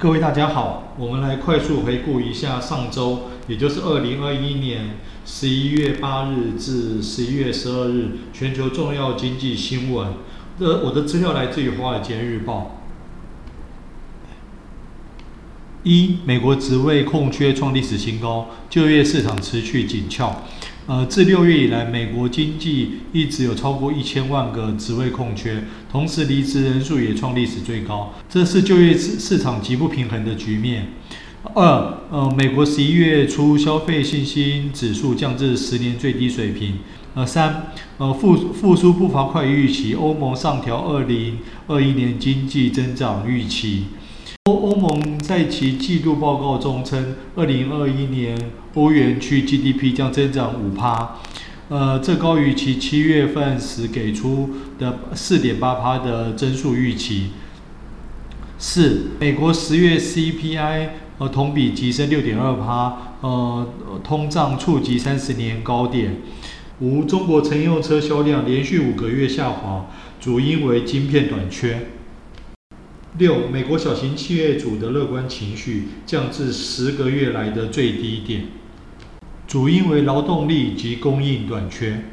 各位大家好，我们来快速回顾一下上周，也就是二零二一年十一月八日至十一月十二日全球重要经济新闻。呃，我的资料来自于《华尔街日报》。一，美国职位空缺创历史新高，就业市场持续紧俏。呃，自六月以来，美国经济一直有超过一千万个职位空缺，同时离职人数也创历史最高，这是就业市市场极不平衡的局面。二，呃，美国十一月初消费信心指数降至十年最低水平。呃，三，呃，复复苏步伐快于预期，欧盟上调二零二一年经济增长预期。欧欧盟在其季度报告中称，二零二一年欧元区 GDP 将增长五趴，呃，这高于其七月份时给出的四点八趴的增速预期。四，美国十月 CPI 呃同比急升六点二趴，呃，通胀触及三十年高点。五，中国乘用车销量连续五个月下滑，主因为晶片短缺。六，美国小型企业主的乐观情绪降至十个月来的最低点，主因为劳动力及供应短缺。